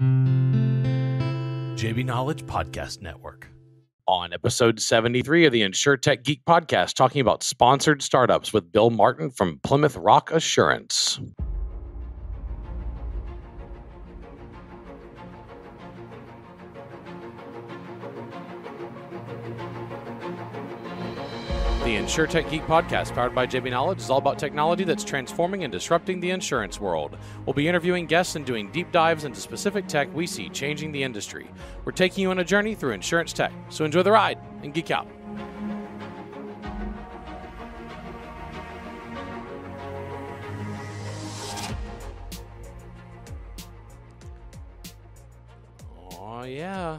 JB Knowledge Podcast Network. On episode 73 of the InsureTech Geek Podcast, talking about sponsored startups with Bill Martin from Plymouth Rock Assurance. InsureTech Geek Podcast, powered by JB Knowledge, is all about technology that's transforming and disrupting the insurance world. We'll be interviewing guests and doing deep dives into specific tech we see changing the industry. We're taking you on a journey through insurance tech, so enjoy the ride and geek out. Oh, yeah.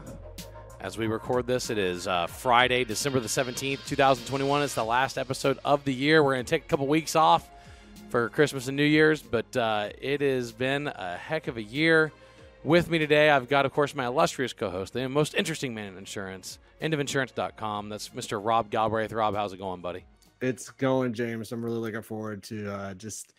As we record this, it is uh, Friday, December the 17th, 2021. It's the last episode of the year. We're going to take a couple weeks off for Christmas and New Year's, but uh, it has been a heck of a year. With me today, I've got, of course, my illustrious co host, the most interesting man in insurance, endofinsurance.com. That's Mr. Rob Galbraith. Rob, how's it going, buddy? It's going, James. I'm really looking forward to uh, just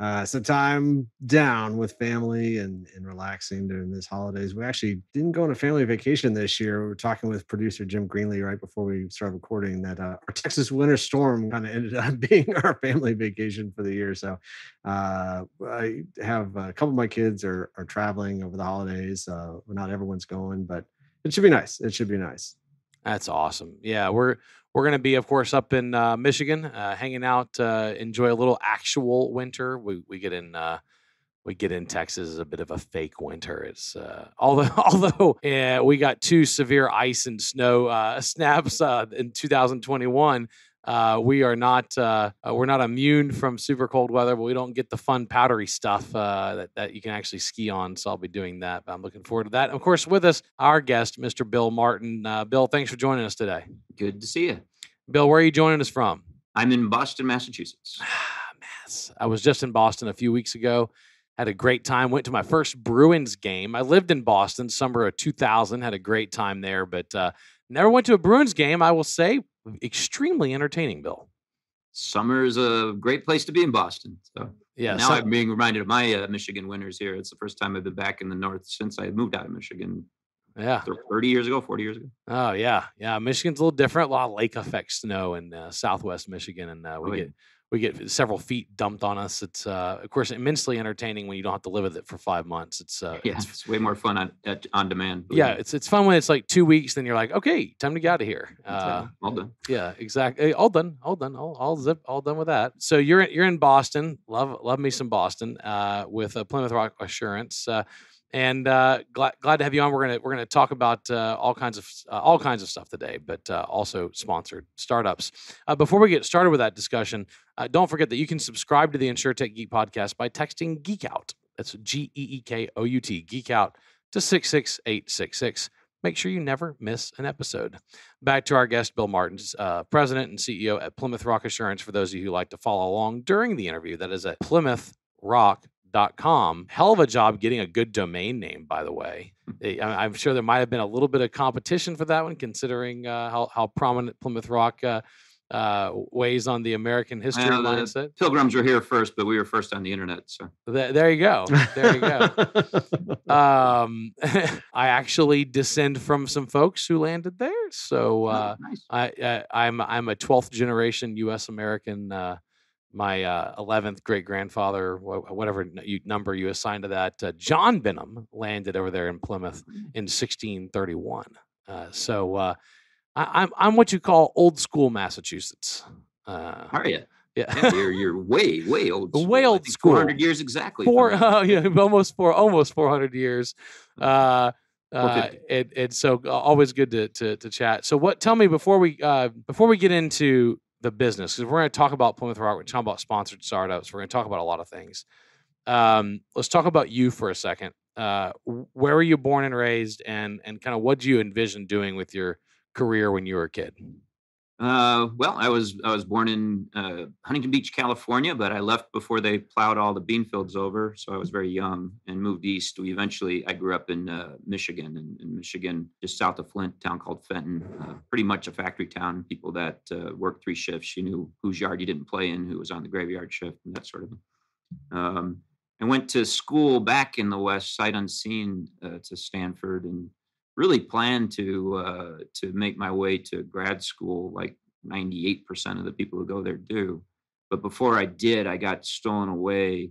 uh, some time down with family and, and relaxing during these holidays. We actually didn't go on a family vacation this year. We were talking with producer Jim Greenlee right before we started recording that uh, our Texas winter storm kind of ended up being our family vacation for the year. So uh, I have a couple of my kids are, are traveling over the holidays. Uh, not everyone's going, but it should be nice. It should be nice. That's awesome. Yeah, we're we're going to be, of course, up in uh, Michigan, uh, hanging out, uh, enjoy a little actual winter. We we get in uh, we get in Texas as a bit of a fake winter. It's uh, although although yeah, we got two severe ice and snow uh, snaps in 2021. Uh, we are not uh, we're not immune from super cold weather, but we don't get the fun powdery stuff uh, that, that you can actually ski on. So I'll be doing that. I'm looking forward to that. And of course, with us, our guest, Mr. Bill Martin. Uh, Bill, thanks for joining us today. Good to see you. Bill, where are you joining us from? I'm in Boston, Massachusetts. Mass. I was just in Boston a few weeks ago. Had a great time. Went to my first Bruins game. I lived in Boston summer of 2000. Had a great time there, but uh, never went to a Bruins game. I will say extremely entertaining, Bill. Summer is a great place to be in Boston. So yeah, now so- I'm being reminded of my uh, Michigan winters here. It's the first time I've been back in the north since I moved out of Michigan yeah. 30 years ago, 40 years ago. Oh yeah, yeah. Michigan's a little different. A lot of lake effect snow in uh, Southwest Michigan, and uh, we Oh, yeah. get we get several feet dumped on us. It's uh, of course immensely entertaining when you don't have to live with it for five months. It's uh, Yeah, it's, it's way more fun on at, on demand. yeah, me. it's it's fun when it's like two weeks. Then you're like, okay, time to get out of here. Uh, uh, all done. yeah, exactly. All done, all done, all, all zip, all done with that. So you're in- you're in Boston. Love love me some Boston uh, with uh, Plymouth Rock Assurance. Uh, and uh, glad, glad to have you on. We're gonna we're gonna talk about uh, all kinds of uh, all kinds of stuff today, but uh, also sponsored startups. Uh, before we get started with that discussion, uh, don't forget that you can subscribe to the InsureTech Geek podcast by texting Geek Out. That's G E E K O U T Geek Out to six six eight six six. Make sure you never miss an episode. Back to our guest, Bill Martins, president and CEO at Plymouth Rock Assurance. For those of you who like to follow along during the interview, that is at plymouthrock.com. Hell of a job getting a good domain name, by the way. I'm sure there might have been a little bit of competition for that one, considering uh, how, how prominent Plymouth Rock uh, uh, weighs on the American history the mindset. Pilgrims were here first, but we were first on the internet. So There, there you go. There you go. um, I actually descend from some folks who landed there, so oh, uh, nice. I, I I'm I'm a twelfth generation U.S. American. Uh, my eleventh great grandfather, whatever you, number you assign to that, uh, John Benham landed over there in Plymouth in 1631. Uh, so uh, I, I'm I'm what you call old school Massachusetts. Uh, How are you? yeah. Yeah, you're, you're way, way old. Way school. I old school. 400 years exactly. four oh yeah almost four almost 400 years uh uh and, and so uh, always good to, to to chat so what tell me before we uh before we get into the business because we're going to talk about plymouth rock we're talking about sponsored startups we're going to talk about a lot of things. Um let's talk about you for a second. Uh where were you born and raised and and kind of what do you envision doing with your career when you were a kid Uh, well, I was I was born in uh, Huntington Beach, California, but I left before they plowed all the bean fields over, so I was very young and moved east. We eventually I grew up in uh, Michigan, in, in Michigan, just south of Flint, town called Fenton. Uh, pretty much a factory town. People that uh, worked three shifts. You knew whose yard you didn't play in, who was on the graveyard shift, and that sort of thing. Um, I went to school back in the West, sight unseen, uh, to Stanford, and really planned to uh, to make my way to grad school, like 98% of the people who go there do. But before I did, I got stolen away.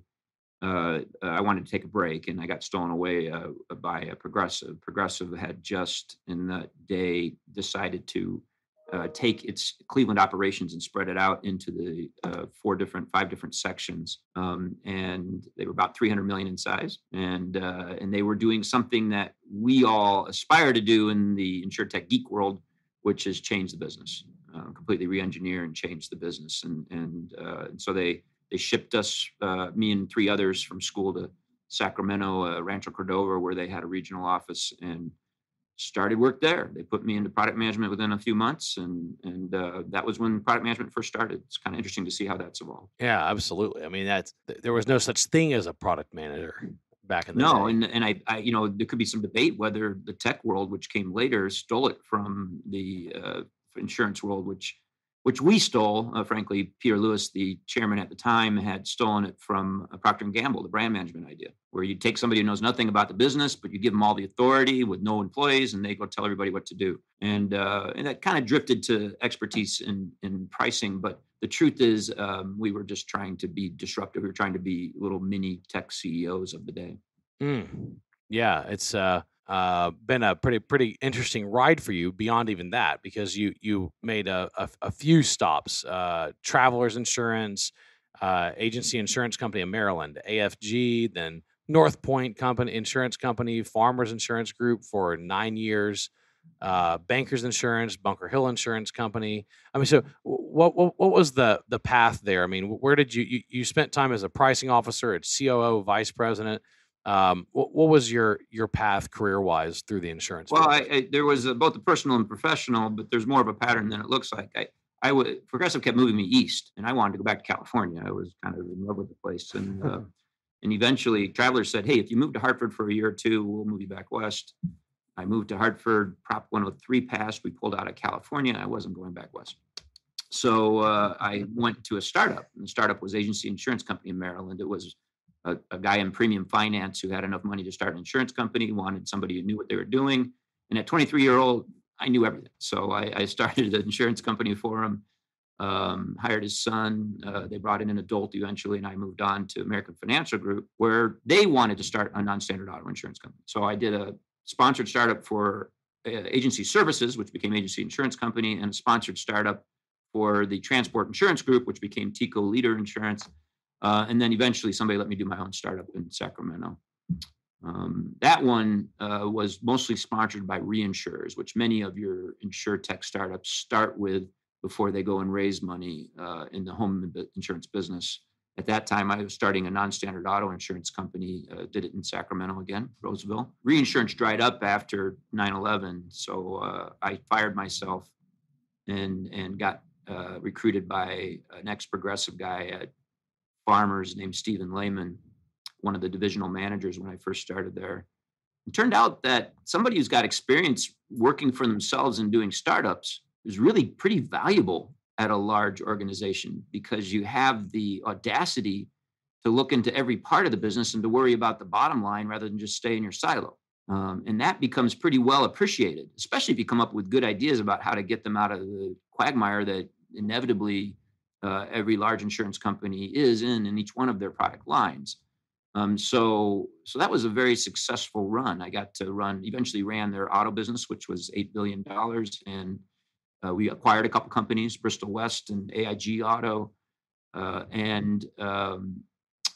Uh, I wanted to take a break, and I got stolen away uh, by a progressive. Progressive had just in that day decided to uh, take its Cleveland operations and spread it out into the uh, four different, five different sections, um, and they were about 300 million in size, and uh, and they were doing something that we all aspire to do in the insurtech geek world, which is change the business, uh, completely re-engineer and change the business, and and, uh, and so they they shipped us, uh, me and three others, from school to Sacramento, Rancho Cordova, where they had a regional office, and started work there. They put me into product management within a few months, and and uh, that was when product management first started. It's kind of interesting to see how that's evolved. Yeah, absolutely. I mean, that's there was no such thing as a product manager back in the no, day. and and I, I, you know there could be some debate whether the tech world, which came later, stole it from the uh, insurance world, which which we stole. Uh, frankly, Peter Lewis, the chairman at the time, had stolen it from uh, Procter and Gamble, the brand management idea, where you take somebody who knows nothing about the business, but you give them all the authority with no employees, and they go tell everybody what to do. And uh, and that kind of drifted to expertise in in pricing. But the truth is, um, we were just trying to be disruptive. We were trying to be little mini tech CEOs of the day. Mm. Yeah, it's uh uh, been a pretty pretty interesting ride for you beyond even that because you you made a, a, a few stops uh, travelers insurance uh, agency insurance company in maryland afg then north point company insurance company farmers insurance group for nine years uh, bankers insurance bunker hill insurance company. I mean so what, what what was the the path there? I mean where did you you, you spent time as a pricing officer at coo vice president um, what, what, was your your path career wise through the insurance? Well, I, I, there was a, both a personal and professional, but there's more of a pattern than it looks like. I, I would progressive kept moving me east, and I wanted to go back to California. I was kind of in love with the place, and uh, and eventually, travelers said, "Hey, if you move to Hartford for a year or two, we'll move you back west." I moved to Hartford. Prop 103 passed. We pulled out of California. I wasn't going back west. So uh, I went to a startup, and the startup was Agency Insurance Company in Maryland. It was a, a, guy in premium finance who had enough money to start an insurance company, wanted somebody who knew what they were doing. And at 23 year old, I knew everything. So I, I started an insurance company for him, um, hired his son. Uh, they brought in an adult eventually, and I moved on to American Financial Group, where they wanted to start a non-standard auto insurance company. So I did a sponsored startup for uh, agency services, which became agency insurance company, and a sponsored startup for the transport insurance group, which became Tico Leader Insurance. Uh, and then eventually somebody let me do my own startup in Sacramento. Um, that one uh, was mostly sponsored by reinsurers, which many of your insure tech startups start with before they go and raise money uh, in the home insurance business. At that time, I was starting a non-standard auto insurance company. Uh, did it in Sacramento again, Roseville. Reinsurance dried up after 9/11, so uh, I fired myself and and got uh, recruited by an ex-progressive guy at farmers named Stephen Lehman, one of the divisional managers when I first started there. It turned out that somebody who's got experience working for themselves and doing startups is really pretty valuable at a large organization because you have the audacity to look into every part of the business and to worry about the bottom line rather than just stay in your silo. Um, and that becomes pretty well appreciated, especially if you come up with good ideas about how to get them out of the quagmire that inevitably uh, every large insurance company is in in each one of their product lines. Um, so, so that was a very successful run. I got to run, eventually ran their auto business, which was eight billion dollars, and uh, we acquired a couple companies, Bristol West and AIG Auto, uh, and um,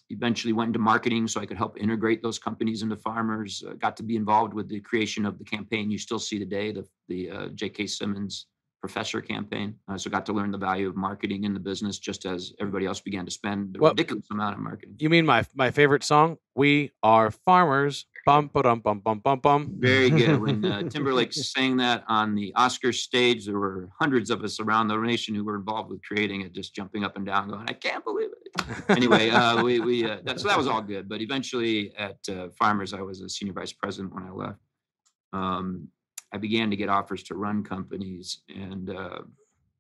eventually went into marketing so I could help integrate those companies into farmers. Uh, got to be involved with the creation of the campaign you still see today, the the uh, J.K. Simmons professor campaign. Uh, so got to learn the value of marketing in the business just as everybody else began to spend a well, ridiculous amount of marketing. You mean my my favorite song? We are farmers. Bum bum bum bum bum bum. Very good. When uh, Timberlake sang that on the Oscar stage, there were hundreds of us around the nation who were involved with creating it, just jumping up and down, going, "I can't believe it." anyway, uh, we we uh, that, so that was all good. But eventually, at uh, Farmers, I was a senior vice president when I left. Um, I began to get offers to run companies, and uh,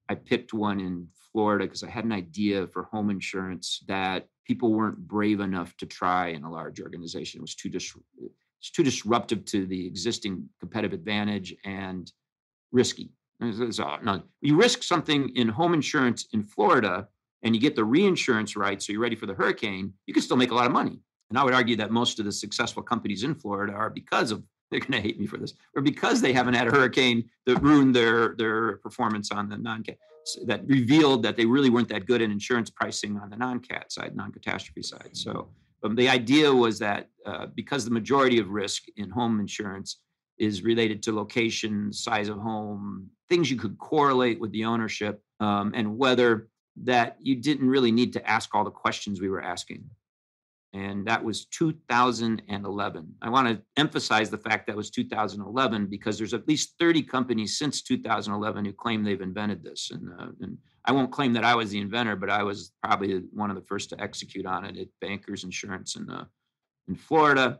I picked one in Florida because I had an idea for home insurance that people weren't brave enough to try in a large organization. It was too dis- it's too disruptive to the existing competitive advantage and risky. No, you risk something in home insurance in Florida and you get the reinsurance right, so you're ready for the hurricane, you can still make a lot of money. And I would argue that most of the successful companies in Florida are because of they're going to hate me for this, or because they haven't had a hurricane that ruined their their performance on the non-cat that revealed that they really weren't that good in insurance pricing on the non-cat side, non-catastrophe side. So um, the idea was that uh, because the majority of risk in home insurance is related to location, size of home, things you could correlate with the ownership, um, and whether that you didn't really need to ask all the questions we were asking and that was 2011. I want to emphasize the fact that was 2011 because there's at least 30 companies since 2011 who claim they've invented this, and, uh, and I won't claim that I was the inventor, but I was probably one of the first to execute on it at Bankers Insurance in uh, in Florida.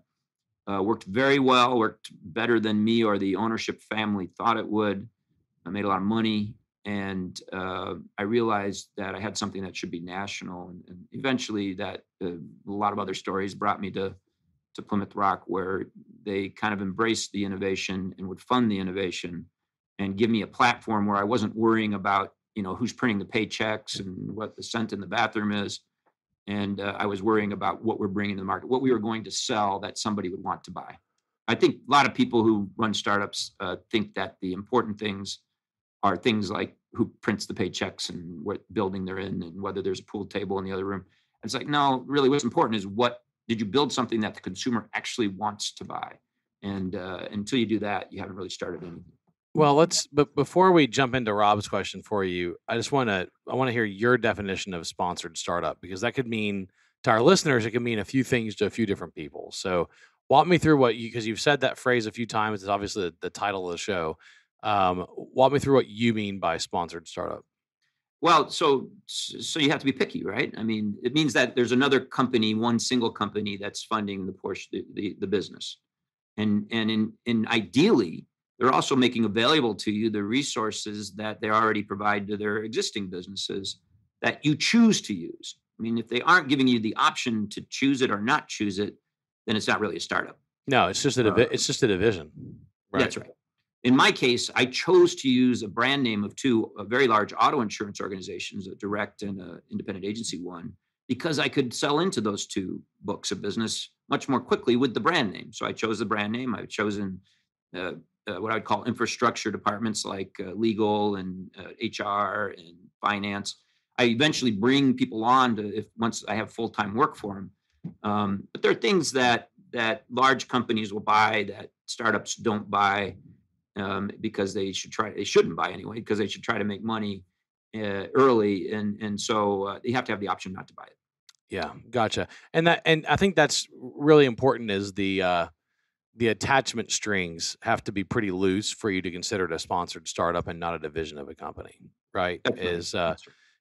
Uh, worked very well, worked better than me or the ownership family thought it would. I made a lot of money, and uh, I realized that I had something that should be national. And, and eventually, that uh, a lot of other stories brought me to to Plymouth Rock, where they kind of embraced the innovation and would fund the innovation and give me a platform where I wasn't worrying about you know who's printing the paychecks and what the scent in the bathroom is. And uh, I was worrying about what we're bringing to the market, what we were going to sell that somebody would want to buy. I think a lot of people who run startups uh, think that the important things are things like who prints the paychecks and what building they're in and whether there's a pool table in the other room. It's like, no, really what's important is what did you build something that the consumer actually wants to buy? And uh, until you do that, you haven't really started anything. Well, let's. But before we jump into Rob's question for you, I just want to. I want to hear your definition of sponsored startup because that could mean to our listeners, it could mean a few things to a few different people. So, walk me through what you because you've said that phrase a few times. It's obviously the, the title of the show. Um, walk me through what you mean by sponsored startup. Well, so so you have to be picky, right? I mean, it means that there's another company, one single company that's funding the portion the, the, the business. And and in in ideally, they're also making available to you the resources that they already provide to their existing businesses that you choose to use. I mean, if they aren't giving you the option to choose it or not choose it, then it's not really a startup. No, it's just a divi- uh, it's just a division. Right? That's right in my case, I chose to use a brand name of two very large auto insurance organizations, a direct and an independent agency one, because I could sell into those two books of business much more quickly with the brand name. So I chose the brand name. I've chosen uh, uh, what I would call infrastructure departments like uh, legal and HR uh, and finance. I eventually bring people on to if once I have full time work for them. Um, but there are things that that large companies will buy that startups don't buy um, because they should try they shouldn't buy anyway because they should try to make money uh, early and and so uh, you have to have the option not to buy it yeah gotcha and that and i think that's really important is the uh the attachment strings have to be pretty loose for you to consider it a sponsored startup and not a division of a company right Definitely. is uh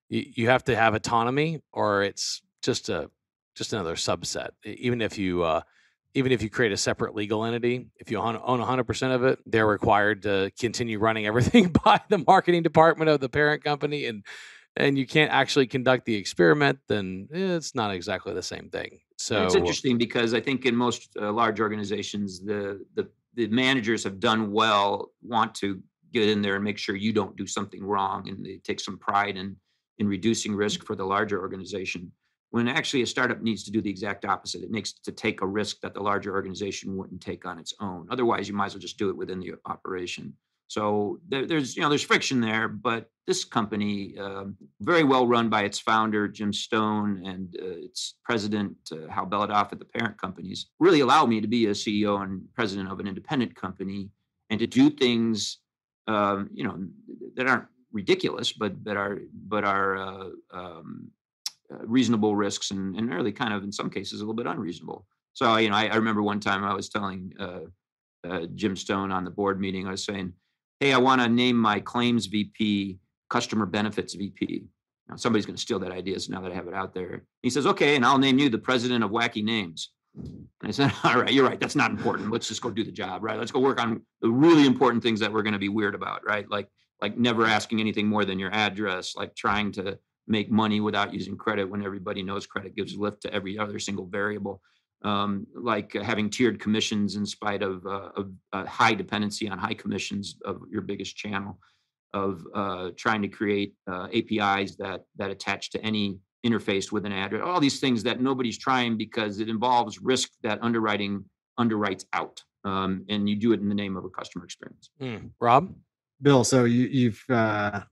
you, you have to have autonomy or it's just a just another subset even if you uh even if you create a separate legal entity, if you own 100% of it, they're required to continue running everything by the marketing department of the parent company and and you can't actually conduct the experiment, then it's not exactly the same thing. So it's interesting because I think in most uh, large organizations, the, the the managers have done well, want to get in there and make sure you don't do something wrong, and they take some pride in in reducing risk for the larger organization when actually a startup needs to do the exact opposite. It needs to take a risk that the larger organization wouldn't take on its own. Otherwise, you might as well just do it within the operation. So there, there's you know there's friction there, but this company, uh, very well run by its founder Jim Stone and uh, its president uh, Hal Belodoff at the parent companies, really allowed me to be a CEO and president of an independent company and to do things um, you know that aren't ridiculous, but that are but are uh, um, reasonable risks and, and really kind of in some cases a little bit unreasonable. So you know, I, I remember one time I was telling uh, uh, Jim Stone on the board meeting, I was saying, "Hey, I want to name my claims VP customer benefits VP." Now somebody's going to steal that idea, so now that I have it out there, he says, "Okay, and I'll name you the president of Wacky Names." And I said, "All right, you're right. That's not important. Let's just go do the job, right? Let's go work on the really important things that we're going to be weird about, right? Like like never asking anything more than your address, like trying to make money without using credit when everybody knows credit gives lift to every other single variable. Um, like having tiered commissions in spite of, uh, of a high dependency on high commissions of your biggest channel, of uh, trying to create uh, APIs that that attach to any interface with an address. All these things that nobody's trying because it involves risk that underwriting underwrites out, um, and you do it in the name of a customer experience. Mm. Rob, Bill, so you, you've uh,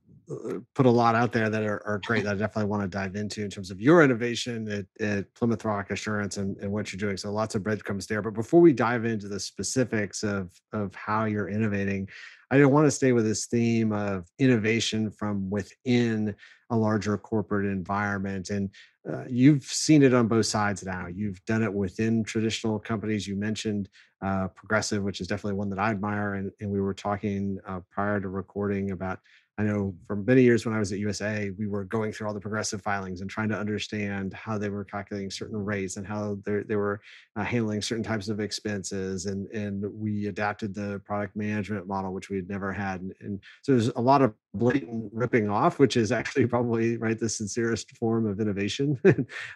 put a lot out there that are, are great that I definitely want to dive into in terms of your innovation at, at Plymouth Rock Assurance and, and what you're doing. So lots of breadcrumbs there. But before we dive into the specifics of of how you're innovating, I do want to stay with this theme of innovation from within a larger corporate environment. And uh, you've seen it on both sides now. You've done it within traditional companies. You mentioned uh, Progressive, which is definitely one that I admire. And, and we were talking uh, prior to recording about I know for many years when I was at USAA, we were going through all the progressive filings and trying to understand how they were calculating certain rates and how they were uh, handling certain types of expenses. And, and we adapted the product management model, which we had never had. And, and so there's a lot of blatant ripping off, which is actually probably right the sincerest form of innovation.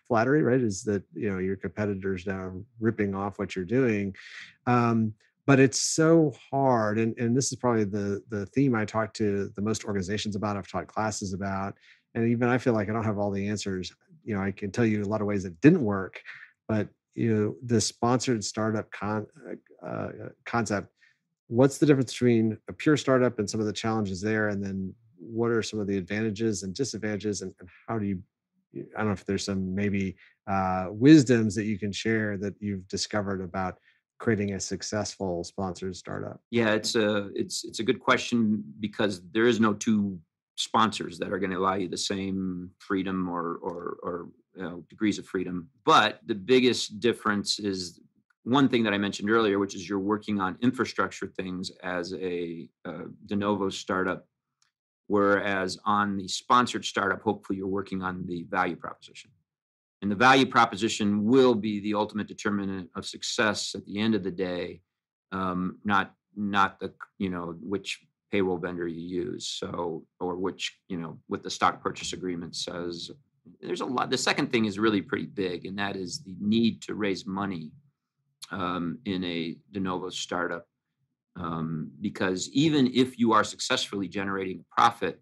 Flattery, right, is that you know your competitors now ripping off what you're doing. Um, but it's so hard and, and this is probably the the theme i talk to the most organizations about i've taught classes about and even i feel like i don't have all the answers. You know i can tell you a lot of ways that didn't work but you know the sponsored startup con, uh, uh, concept what's the difference between a pure startup and some of the challenges there and then what are some of the advantages and disadvantages and, and how do you i don't know if there's some maybe uh, wisdoms that you can share that you've discovered about creating a successful sponsored startup? Yeah, it's a it's it's a good question because there is no two sponsors that are going to allow you the same freedom or or, or you know, degrees of freedom. But the biggest difference is one thing that I mentioned earlier, which is you're working on infrastructure things as a, a de novo startup, whereas on the sponsored startup, hopefully you're working on the value proposition and the value proposition will be the ultimate determinant of success at the end of the day um, not not the you know which payroll vendor you use so or which you know what the stock purchase agreement says. There's a lot the second thing is really pretty big and that is the need to raise money um, in a de novo startup um, because even if you are successfully generating a profit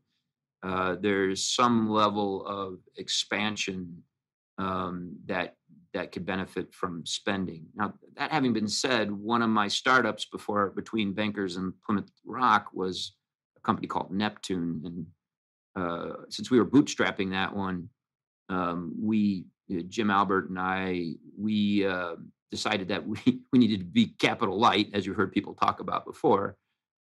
uh, there's some level of expansion um, that that could benefit from spending. Now, that having been said, one of my startups before between Bankers and Plymouth Rock was a company called Neptune, and uh, since we were bootstrapping that one, um, we uh, Jim Albert and I we uh, decided that we we needed to be capital light, as you heard people talk about before,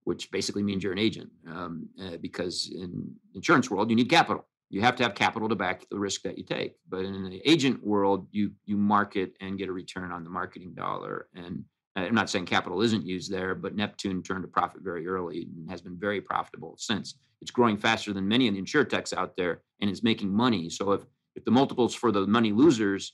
which basically means you're an agent, um, uh, because in insurance world you need capital you have to have capital to back the risk that you take. But in the agent world, you you market and get a return on the marketing dollar. And I'm not saying capital isn't used there, but Neptune turned a profit very early and has been very profitable since. It's growing faster than many of the insure techs out there and is making money. So if if the multiples for the money losers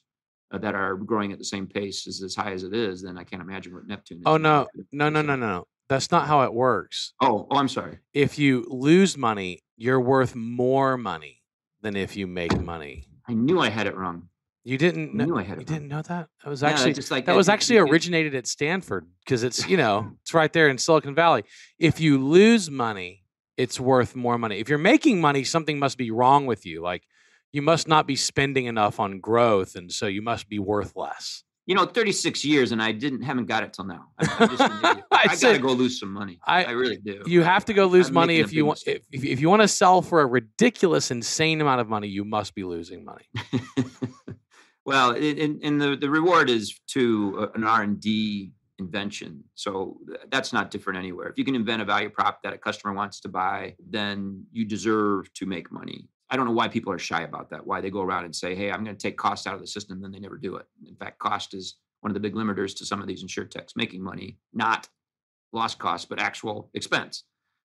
uh, that are growing at the same pace is as high as it is, then I can't imagine what Neptune is. Oh no, no, no, no, no. That's not how it works. Oh, oh, I'm sorry. If you lose money, you're worth more money than if you make money. I knew I had it wrong. You didn't I know, knew I had you it wrong. didn't know that? That was actually just like that was actually you- originated at Stanford because it's, you know, it's right there in Silicon Valley. If you lose money, it's worth more money. If you're making money, something must be wrong with you. Like you must not be spending enough on growth and so you must be worth less. You know, 36 years, and I didn't haven't got it till now. I, I'm. I I, gotta go lose some money. I- I, really do. You have to go I'm lose money if you want if, if you want to sell for a ridiculous insane amount of money, you must be losing money. well, it- and, and the, the reward is to uh, an R and D invention. So that's not different anywhere. If you can invent a value prop that a customer wants to buy, then you deserve to make money. I don't know why people are shy about that. Why they go around and say, "Hey, I'm going to take cost out of the system," then they never do it. In fact, cost is one of the big limiters to some of these insure techs making money, not lost cost, but actual expense.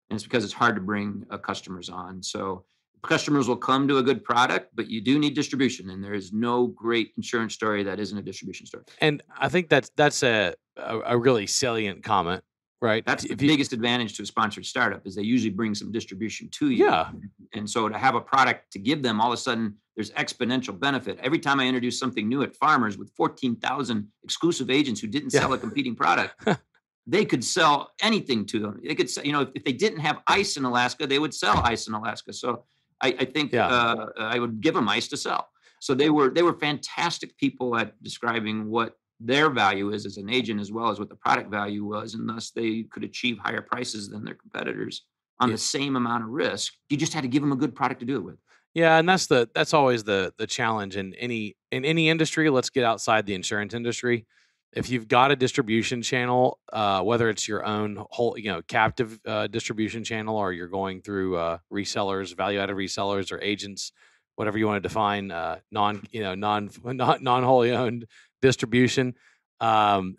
And it's because it's hard to bring uh, customers on. So customers will come to a good product, but you do need distribution. And there is no great insurance story that isn't a distribution story. And I think that's that's a a, a really salient comment, right? That's the If you- biggest advantage to a sponsored startup is they usually bring some distribution to you. Yeah. And so to have a product to give them, all of a sudden there's exponential benefit. Every time I introduce something new at Farmers with 14,000 exclusive agents who didn't Yeah. sell a competing product, they could sell anything to them. They could, sell, you know, if, if they didn't have ice in Alaska, they would sell ice in Alaska. So I, I think Yeah. uh, I would give them ice to sell. So they were they were fantastic people at describing what their value is as an agent as well as what the product value was, and thus they could achieve higher prices than their competitors on Yeah. the same amount of risk. You just had to give them a good product to do it with. Yeah, and that's the that's always the the challenge in any in any industry. Let's get outside the insurance industry. If you've got a distribution channel, uh, whether it's your own whole you know captive uh, distribution channel or you're going through uh, resellers, value added resellers or agents, whatever you want to define, uh, non you know non non non wholly owned distribution. Um,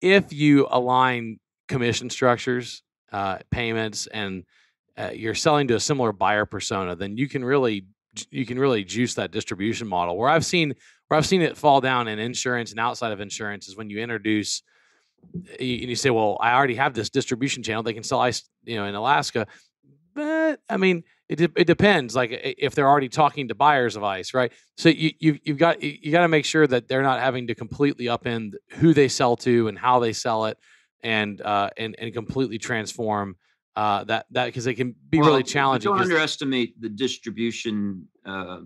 if you align commission structures, uh, payments, and uh, you're selling to a similar buyer persona, then you can really you can really juice that distribution model. Where I've seen where I've seen it fall down in insurance and outside of insurance is when you introduce and you say, "Well, I already have this distribution channel; they can sell ice, you know, in Alaska." But I mean, it de- it depends. Like if they're already talking to buyers of ice, right? So you you you've got you, got to make sure that they're not having to completely upend who they sell to and how they sell it, and uh, and and completely transform uh, that that because it can be Well, really challenging. don't underestimate the distribution uh,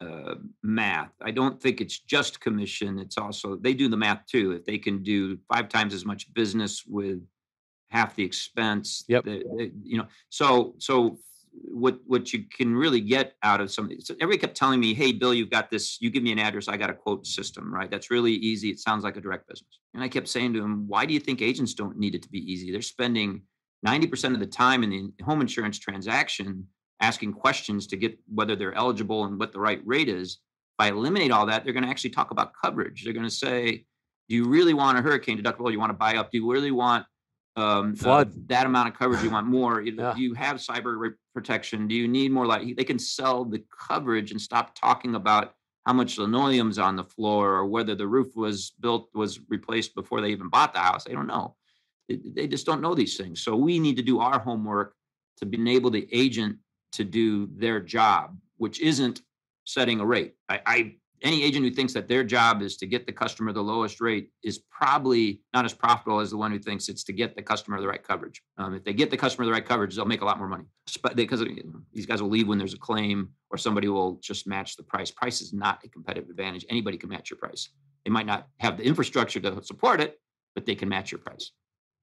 uh, math. I don't think it's just commission. It's also they do the math too. If they can do five times as much business with half the expense, Yep. they- they- you know. So so what what you can really get out of something. So everybody kept telling me, "Hey, Bill, you've got this. You give me an address, I got a quote system, right? That's really easy. It sounds like a direct business." And I kept saying to him, "Why do you think agents don't need it to be easy? They're spending 90% of the time in the home insurance transaction asking questions to get whether they're eligible and what the right rate is. If I eliminate all that, they're going to actually talk about coverage. They're going to say, do you really want a hurricane deductible? You want to buy up? Do you really want um, uh, that amount of coverage? You want more? You- Yeah. Do you have cyber re- protection? Do you need more? Like they can sell the coverage and stop talking about how much linoleum's on the floor or whether the roof was built was replaced before they even bought the house. They don't know they- they just don't know these things. So we need to do our homework to enable the agent to do their job, which isn't setting a rate. I, I any agent who thinks that their job is to get the customer the lowest rate is probably not as profitable as the one who thinks it's to get the customer the right coverage. Um, if they get the customer the right coverage, they'll make a lot more money. Because these guys will leave when there's a claim, or somebody will just match the price. Price is not a competitive advantage. Anybody can match your price. They might not have the infrastructure to support it, but they can match your price.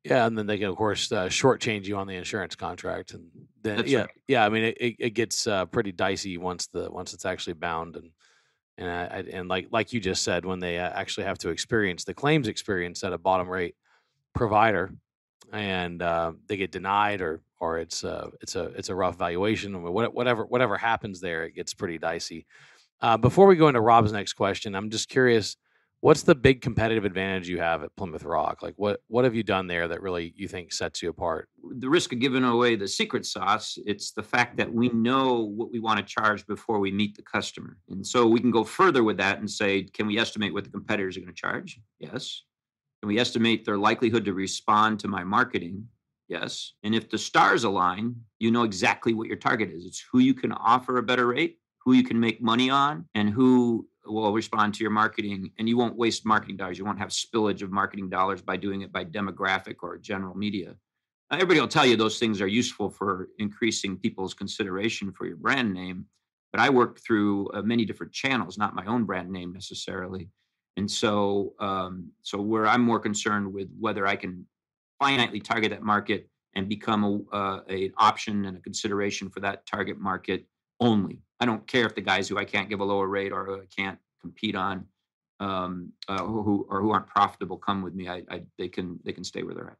Yeah, and then they can of course uh, shortchange you on the insurance contract, and then That's yeah, right. yeah. I mean, it, it, it gets uh, pretty dicey once the once it's actually bound, and and I, and like like you just said, when they uh, actually have to experience the claims experience at a bottom rate provider, and uh, they get denied or or it's uh, it's a it's a rough valuation whatever whatever happens there, it gets pretty dicey. Uh, before we go into Rob's next question, I'm just curious what's the big competitive advantage you have at Plymouth Rock? Like what what have you done there that really you think sets you apart? the risk of giving away the secret sauce it's the fact that we know what we want to charge before we meet the customer. And so we can go further with that and say can we estimate what the competitors are going to charge? Yes. Can we estimate their likelihood to respond to my marketing? Yes. And if the stars align you know exactly what your target is. It's who you can offer a better rate who you can make money on and who will respond to your marketing. And you won't waste marketing dollars. You won't have spillage of marketing dollars by doing it by demographic or general media. Everybody will tell you those things are useful for increasing people's consideration for your brand name but i work through uh, many different channels not my own brand name necessarily. And so um, so where i'm more concerned with whether i can finitely target that market and become a, uh, a option and a consideration for that target market only i don't care if the guys who i can't give a lower rate or who i can't compete on um, uh, who, or who aren't profitable come with me I, I they can they can stay where they're at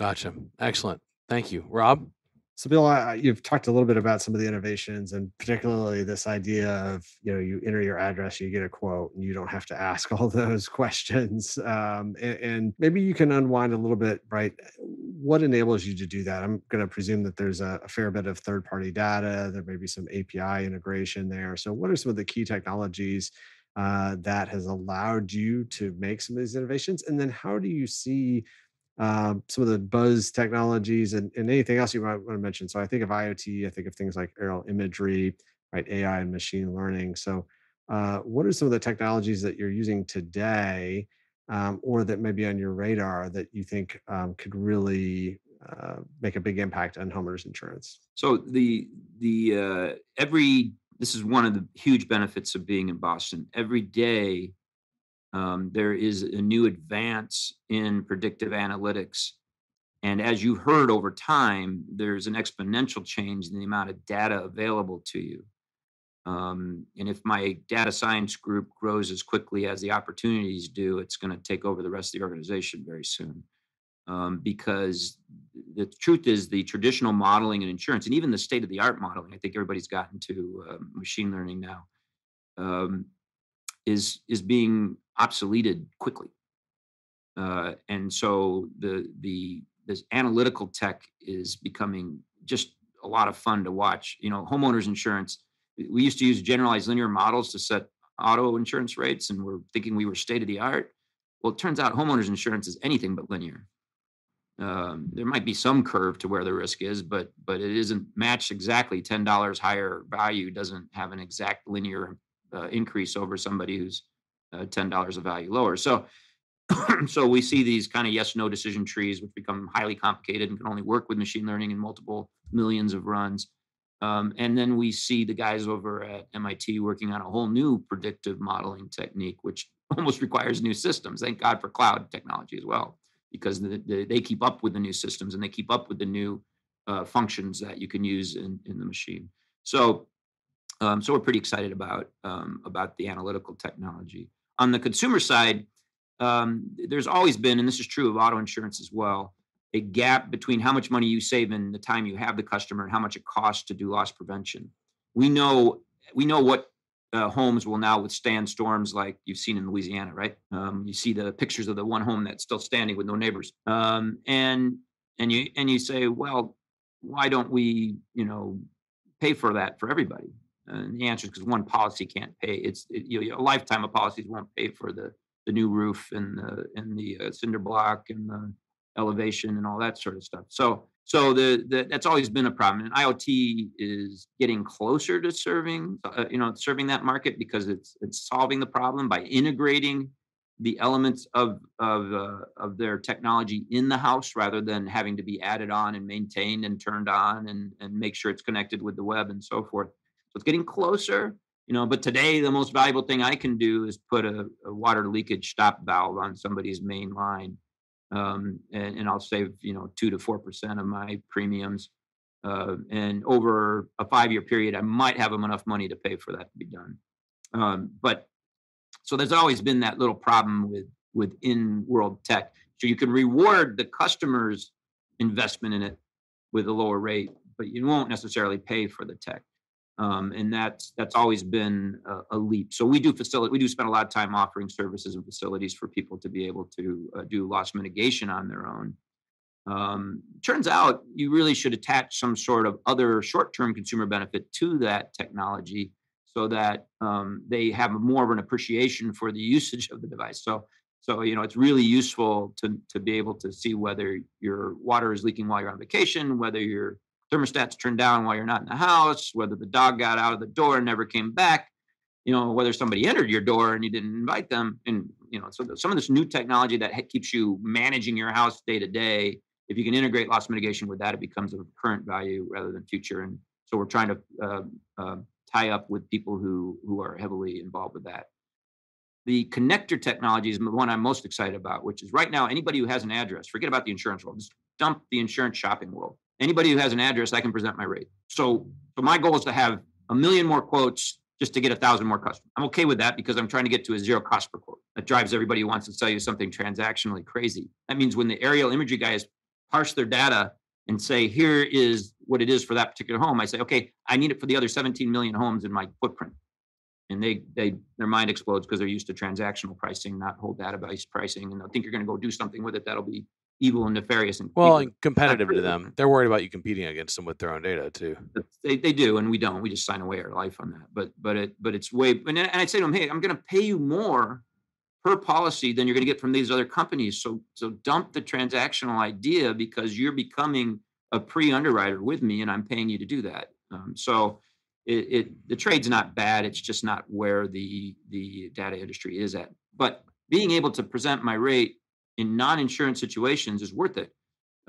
Gotcha. Excellent. Thank you, Rob. So, Bill, I, you've talked a little bit about some of the innovations, and particularly this idea of you know you enter your address, you get a quote, and you don't have to ask all those questions. Um, and, and maybe you can unwind a little bit, right? What enables you to do that? I'm going to presume that there's a, a fair bit of third-party data. There may be some API integration there. So, what are some of the key technologies uh, that has allowed you to make some of these innovations? And then, how do you see um, some of the buzz technologies and, and anything else you might want to mention. So I think of IoT, I think of things like aerial imagery, right? AI and machine learning. So uh, what are some of the technologies that you're using today um, or that may be on your radar that you think um, could really uh, make a big impact on homeowners insurance? So the the uh, every this is one of the huge benefits of being in Boston. Every day um, there is a new advance in predictive analytics. And as you've heard over time, there's an exponential change in the amount of data available to you. Um, and if my data science group grows as quickly as the opportunities do, it's going to take over the rest of the organization very soon. Um, because the truth is, the traditional modeling and insurance, and even the state of the art modeling, I think everybody's gotten to uh, machine learning now, um, is is being obsoleted quickly. Uh, and so the the this analytical tech is becoming just a lot of fun to watch. You know, homeowners insurance. We used to use generalized linear models to set auto insurance rates, and we're thinking we were state of the art. Well, it turns out homeowners insurance is anything but linear. Um, there might be some curve to where the risk is, but but it isn't matched exactly. Ten dollars higher value doesn't have an exact linear uh, increase over somebody who's uh, $10 of value lower. So, so we see these kind of yes no decision trees, which become highly complicated and can only work with machine learning in multiple millions of runs. Um, and then we see the guys over at MIT working on a whole new predictive modeling technique, which almost requires new systems. Thank God for cloud technology as well, because the, the, they keep up with the new systems and they keep up with the new uh, functions that you can use in, in the machine. So, um, so we're pretty excited about um, about the analytical technology on the consumer side, um, there's always been, and this is true of auto insurance as well, a gap between how much money you save in the time you have the customer and how much it costs to do loss prevention. We know we know what uh, homes will now withstand storms like you've seen in Louisiana, right? Um, you see the pictures of the one home that's still standing with no neighbors, um, and and you and you say, well, why don't we, you know, pay for that for everybody? And the answer is because one policy can't pay. It's it, you know, a lifetime of policies won't pay for the the new roof and the and the uh, cinder block and the elevation and all that sort of stuff. So so the, the that's always been a problem. And IoT is getting closer to serving uh, you know serving that market because it's it's solving the problem by integrating the elements of of uh, of their technology in the house rather than having to be added on and maintained and turned on and and make sure it's connected with the web and so forth. So it's getting closer, you know. But today, the most valuable thing I can do is put a, a water leakage stop valve on somebody's main line, um, and, and, I'll save you know two to four percent of my premiums. Uh, and over a five-year period, I might have enough money to pay for that to be done. Um, but so there's always been that little problem with with in-world tech. So you can reward the customer's investment in it with a lower rate, but you won't necessarily pay for the tech um, and that's that's always been a, a, leap. So we do facilitate. We do spend a lot of time offering services and facilities for people to be able to uh, do loss mitigation on their own. Um, turns out you really should attach some sort of other short-term consumer benefit to that technology, so that um, they have more of an appreciation for the usage of the device. So so you know it's really useful to to be able to see whether your water is leaking while you're on vacation, whether your thermostat's turned down while you're not in the house, whether the dog got out of the door and never came back, you know, whether somebody entered your door and you didn't invite them. And, you know, so some of this new technology that keeps you managing your house day to day, if you can integrate loss mitigation with that, it becomes a current value rather than future. And so we're trying to uh, uh, tie up with people who who are heavily involved with that. The connector technology is the one I'm most excited about, which is right now anybody who has an address, forget about the insurance world, just dump the insurance shopping world anybody who has an address, I can present my rate. So, so my goal is to have a million more quotes just to get a thousand more customers. I'm okay with that because I'm trying to get to a zero cost per quote. That drives everybody who wants to sell you something transactionally crazy. That means when the aerial imagery guys parse their data and say, here is what it is for that particular home, I say, okay, I need it for the other 17 million homes in my footprint. And they they their mind explodes because they're used to transactional pricing, not whole database pricing, and they'll think you're going to go do something with it that'll be evil and nefarious and well and competitive to them they're worried about you competing against them with their own data too they, they do and we don't we just sign away our life on that but but it but it's way and, and i say to them hey i'm going to pay you more per policy than you're going to get from these other companies. So so dump the transactional idea because you're becoming a pre-underwriter with me, and I'm paying you to do that. Um, so it, it the trade's not bad. It's just not where the the data industry is at. But being able to present my rate in non-insurance situations is worth it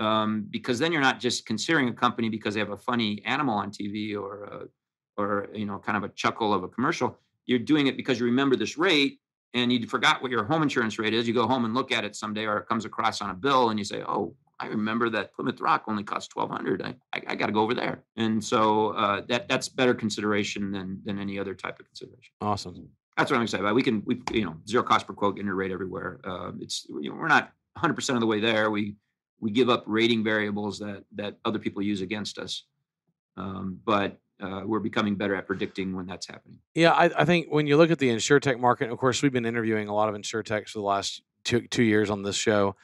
um, because then you're not just considering a company because they have a funny animal on TV or a, or you know kind of a chuckle of a commercial. You're doing it because you remember this rate and you forgot what your home insurance rate is. You go home and look at it someday, or it comes across on a bill, and you say, "Oh, I remember that Plymouth Rock only cost twelve hundred. I, I, I got to go over there." And so uh, that that's better consideration than than any other type of consideration. Awesome. That's what I'm excited about. We can we you know zero cost per quote, get rate everywhere. Uh, it's you know, we're not 100 percent of the way there. We we give up rating variables that that other people use against us. Um, but uh, we're becoming better at predicting when that's happening. Yeah, I, I think when you look at the insurtech market, of course, we've been interviewing a lot of insurtechs for the last two two years on this show.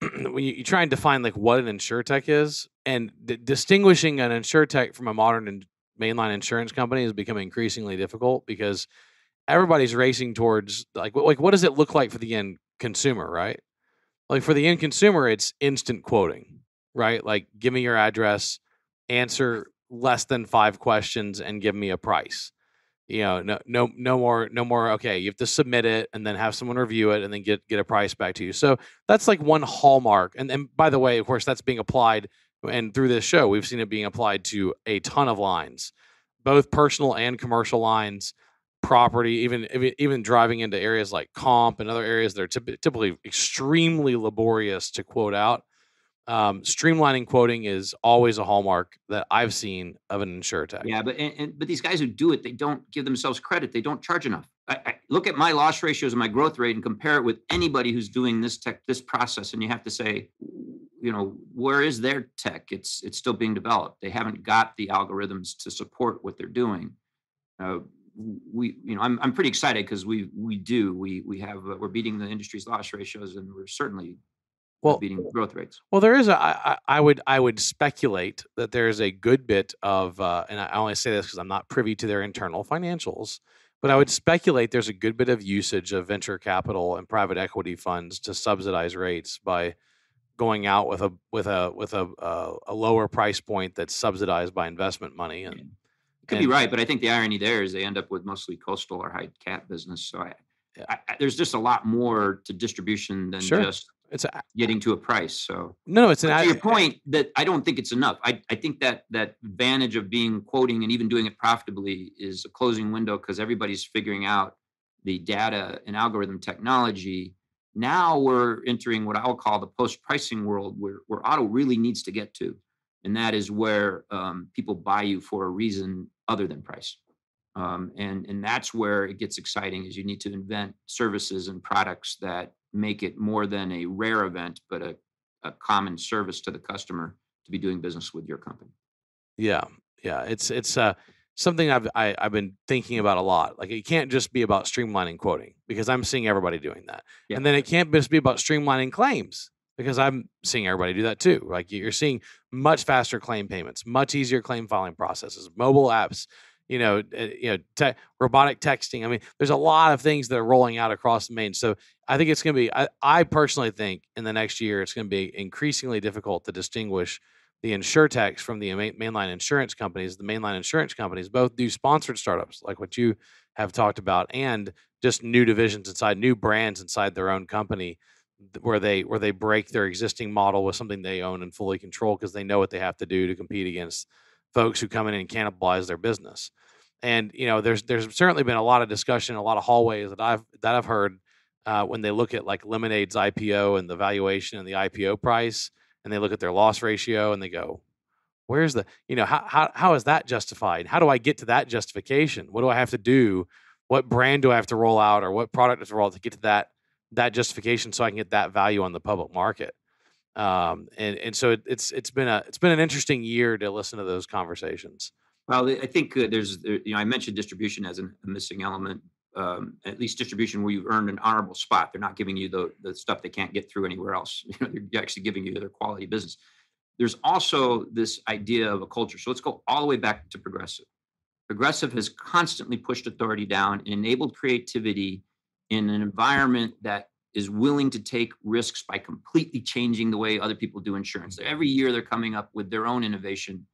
when you, you, try and define like what an insurtech is, and d- distinguishing an insurtech from a modern and mainline insurance company is becoming increasingly difficult because everybody's racing towards like like what does it look like for the end consumer, right? Like for the end consumer, it's instant quoting, right? Like give me your address, answer less than five questions and give me a price. You know, no, no, no more, no more. Okay, you have to submit it and then have someone review it and then get get a price back to you. So that's like one hallmark. And and by the way, of course, that's being applied. And through this show, we've seen it being applied to a ton of lines, both personal and commercial lines, property, even even, driving into areas like comp and other areas that are typically extremely laborious to quote out um, streamlining quoting is always a hallmark that I've seen of an insurtech. Yeah, but and, and, but these guys who do it, they don't give themselves credit. They don't charge enough. I, I look at my loss ratios and my growth rate and compare it with anybody who's doing this tech, this process, and you have to say, you know, where is their tech? It's it's still being developed. They haven't got the algorithms to support what they're doing. Uh, we, you know, I'm I'm pretty excited because we we do we we have uh, we're beating the industry's loss ratios, and we're certainly well, beating growth rates. Well, there is a. I, I would I would speculate that there is a good bit of, uh, and I only say this because I'm not privy to their internal financials, but I would speculate there's a good bit of usage of venture capital and private equity funds to subsidize rates by going out with a with a with a uh, a lower price point that's subsidized by investment money and. Could and, be right, but I think the irony there is they end up with mostly coastal or high cat business. So I, yeah. I, I, there's just a lot more to distribution than sure. just it's a, getting to a price. So no, it's an to your point that I don't think it's enough. I, I think that that advantage of being quoting and even doing it profitably is a closing window because everybody's figuring out the data and algorithm technology. Now we're entering what I'll call the post pricing world where, where auto really needs to get to. And that is where um, people buy you for a reason other than price. Um, and, and that's where it gets exciting is you need to invent services and products that make it more than a rare event, but a, a common service to the customer to be doing business with your company. Yeah, yeah, it's it's uh, something I've I, have i have been thinking about a lot. Like it can't just be about streamlining quoting because I'm seeing everybody doing that, yeah. and then it can't just be about streamlining claims because I'm seeing everybody do that too. Like you're seeing much faster claim payments, much easier claim filing processes, mobile apps, you know, uh, you know, te- robotic texting. I mean, there's a lot of things that are rolling out across the main. So I think it's going to be. I, I, personally think in the next year it's going to be increasingly difficult to distinguish the insurtechs from the main, mainline insurance companies. The mainline insurance companies both do sponsored startups like what you have talked about, and just new divisions inside, new brands inside their own company where they where they break their existing model with something they own and fully control because they know what they have to do to compete against folks who come in and cannibalize their business. And you know, there's there's certainly been a lot of discussion, a lot of hallways that I've that I've heard uh, when they look at like Lemonade's IPO and the valuation and the IPO price, and they look at their loss ratio and they go, "Where's the you know how how how is that justified? How do I get to that justification? What do I have to do? What brand do I have to roll out, or what product to roll out to get to that that justification so I can get that value on the public market?" um, and and so it, it's it's been a it's been an interesting year to listen to those conversations. Well, I think uh, there's you know I mentioned distribution as an, a missing element. Um, at least distribution where you've earned an honorable spot. They're not giving you the the stuff they can't get through anywhere else. You know, they're actually giving you their quality business. There's also this idea of a culture. So let's go all the way back to progressive. Progressive has constantly pushed authority down and enabled creativity in an environment that is willing to take risks by completely changing the way other people do insurance. Mm-hmm. Every year they're coming up with their own innovation.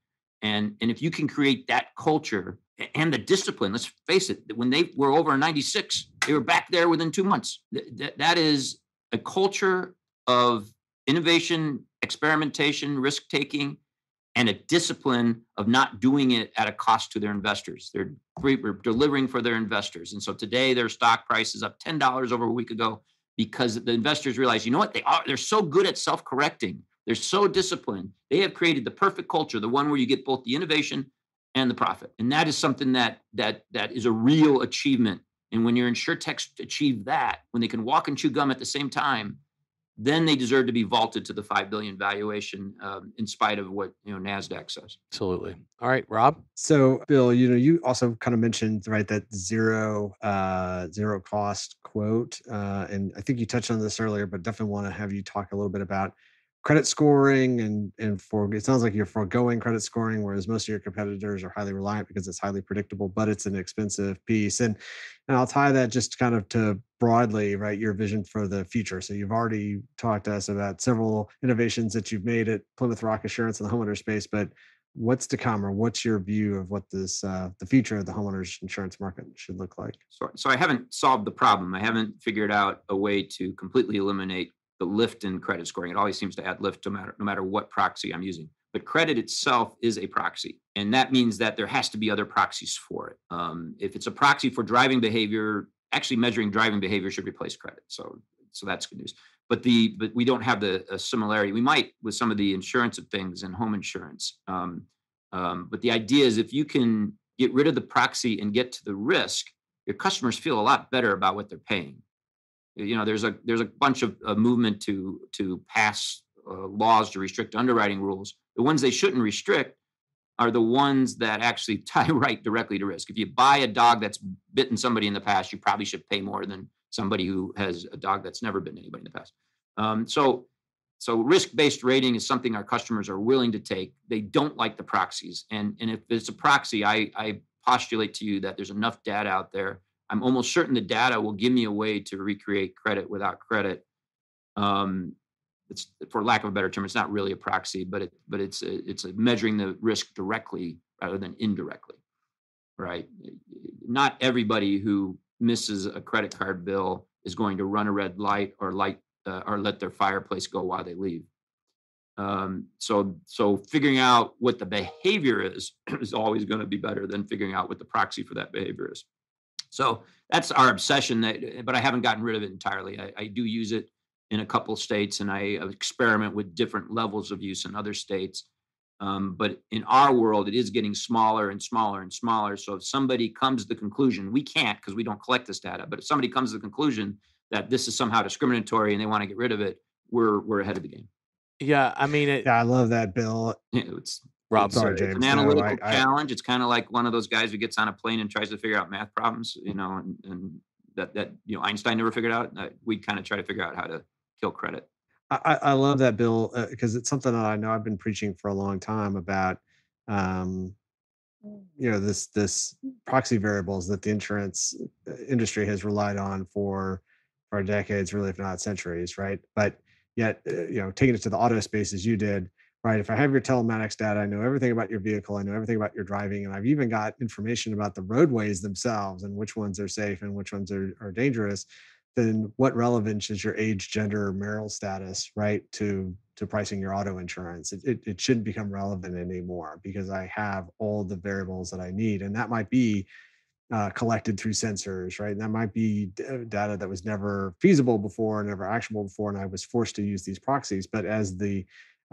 And, and if you can create that culture and the discipline, let's face it, when they were over in 96, they were back there within two months. That, that is a culture of innovation, experimentation, risk taking, and a discipline of not doing it at a cost to their investors. They're delivering for their investors. And so today their stock price is up $10 over a week ago because the investors realize, you know what, they are they're so good at self-correcting. They're so disciplined. They have created the perfect culture, the one where you get both the innovation and the profit. And that is something that that that is a real achievement. And when your insurtechs achieve that, when they can walk and chew gum at the same time, then they deserve to be vaulted to the five billion valuation, um, in spite of what you know Nasdaq says. Absolutely. All right, Rob. So, Bill, you know, you also kind of mentioned right that zero uh, zero cost quote, uh, and I think you touched on this earlier, but definitely want to have you talk a little bit about credit scoring and and for it sounds like you're foregoing credit scoring whereas most of your competitors are highly reliant because it's highly predictable but it's an expensive piece and and i'll tie that just kind of to broadly right your vision for the future so you've already talked to us about several innovations that you've made at plymouth rock assurance in the homeowner space but what's to come or what's your view of what this uh, the future of the homeowners insurance market should look like so, so i haven't solved the problem i haven't figured out a way to completely eliminate the lift in credit scoring. It always seems to add lift no matter no matter what proxy I'm using. But credit itself is a proxy, and that means that there has to be other proxies for it. Um, if it's a proxy for driving behavior, actually measuring driving behavior should replace credit. So so that's good news. But the but we don't have the similarity. We might with some of the insurance of things and home insurance. Um, um, but the idea is if you can get rid of the proxy and get to the risk, your customers feel a lot better about what they're paying you know there's a there's a bunch of movement to to pass uh, laws to restrict underwriting rules the ones they shouldn't restrict are the ones that actually tie right directly to risk. If you buy a dog that's bitten somebody in the past you probably should pay more than somebody who has a dog that's never bitten anybody in the past. Um, so so risk-based rating is something our customers are willing to take. They don't like the proxies. And and if it's a proxy i i postulate to you that there's enough data out there. I'm almost certain the data will give me a way to recreate credit without credit. Um, it's for lack of a better term, it's not really a proxy, but it but it's a, it's a measuring the risk directly rather than indirectly, right? Not everybody who misses a credit card bill is going to run a red light or light uh, or let their fireplace go while they leave. Um, so so figuring out what the behavior is is always going to be better than figuring out what the proxy for that behavior is. So that's our obsession. That, but I haven't gotten rid of it entirely. I, I do use it in a couple states, and I experiment with different levels of use in other states. Um, but in our world, it is getting smaller and smaller and smaller. So if somebody comes to the conclusion, we can't because we don't collect this data. But if somebody comes to the conclusion that this is somehow discriminatory and they want to get rid of it, we're we're ahead of the game. Yeah, I mean, it, yeah, I love that, Bill. Yeah, it's Rob, sorry, James. It's an analytical no, I, challenge. it's kind of like one of those guys who gets on a plane and tries to figure out math problems, you know, and, and that that you know Einstein never figured out. Uh, we kind of try to figure out how to credit. I, I love that, Bill, because uh, it's something that I know I've been preaching for a long time about. Um, you know this this proxy variables that the insurance uh, industry has relied on for for decades, really, if not centuries, right? But yet, uh, you know, taking it to the auto space as you did, right? If I have your telematics data, I know everything about your vehicle, I know everything about your driving, and I've even got information about the roadways themselves and which ones are safe and which ones are, are dangerous, then what relevance is your age, gender, marital status, right, to to pricing your auto insurance? It, it, it shouldn't become relevant anymore because I have all the variables that I need. And that might be uh, collected through sensors, right? And that might be uh, data that was never feasible before, never actionable before, and I was forced to use these proxies. But as the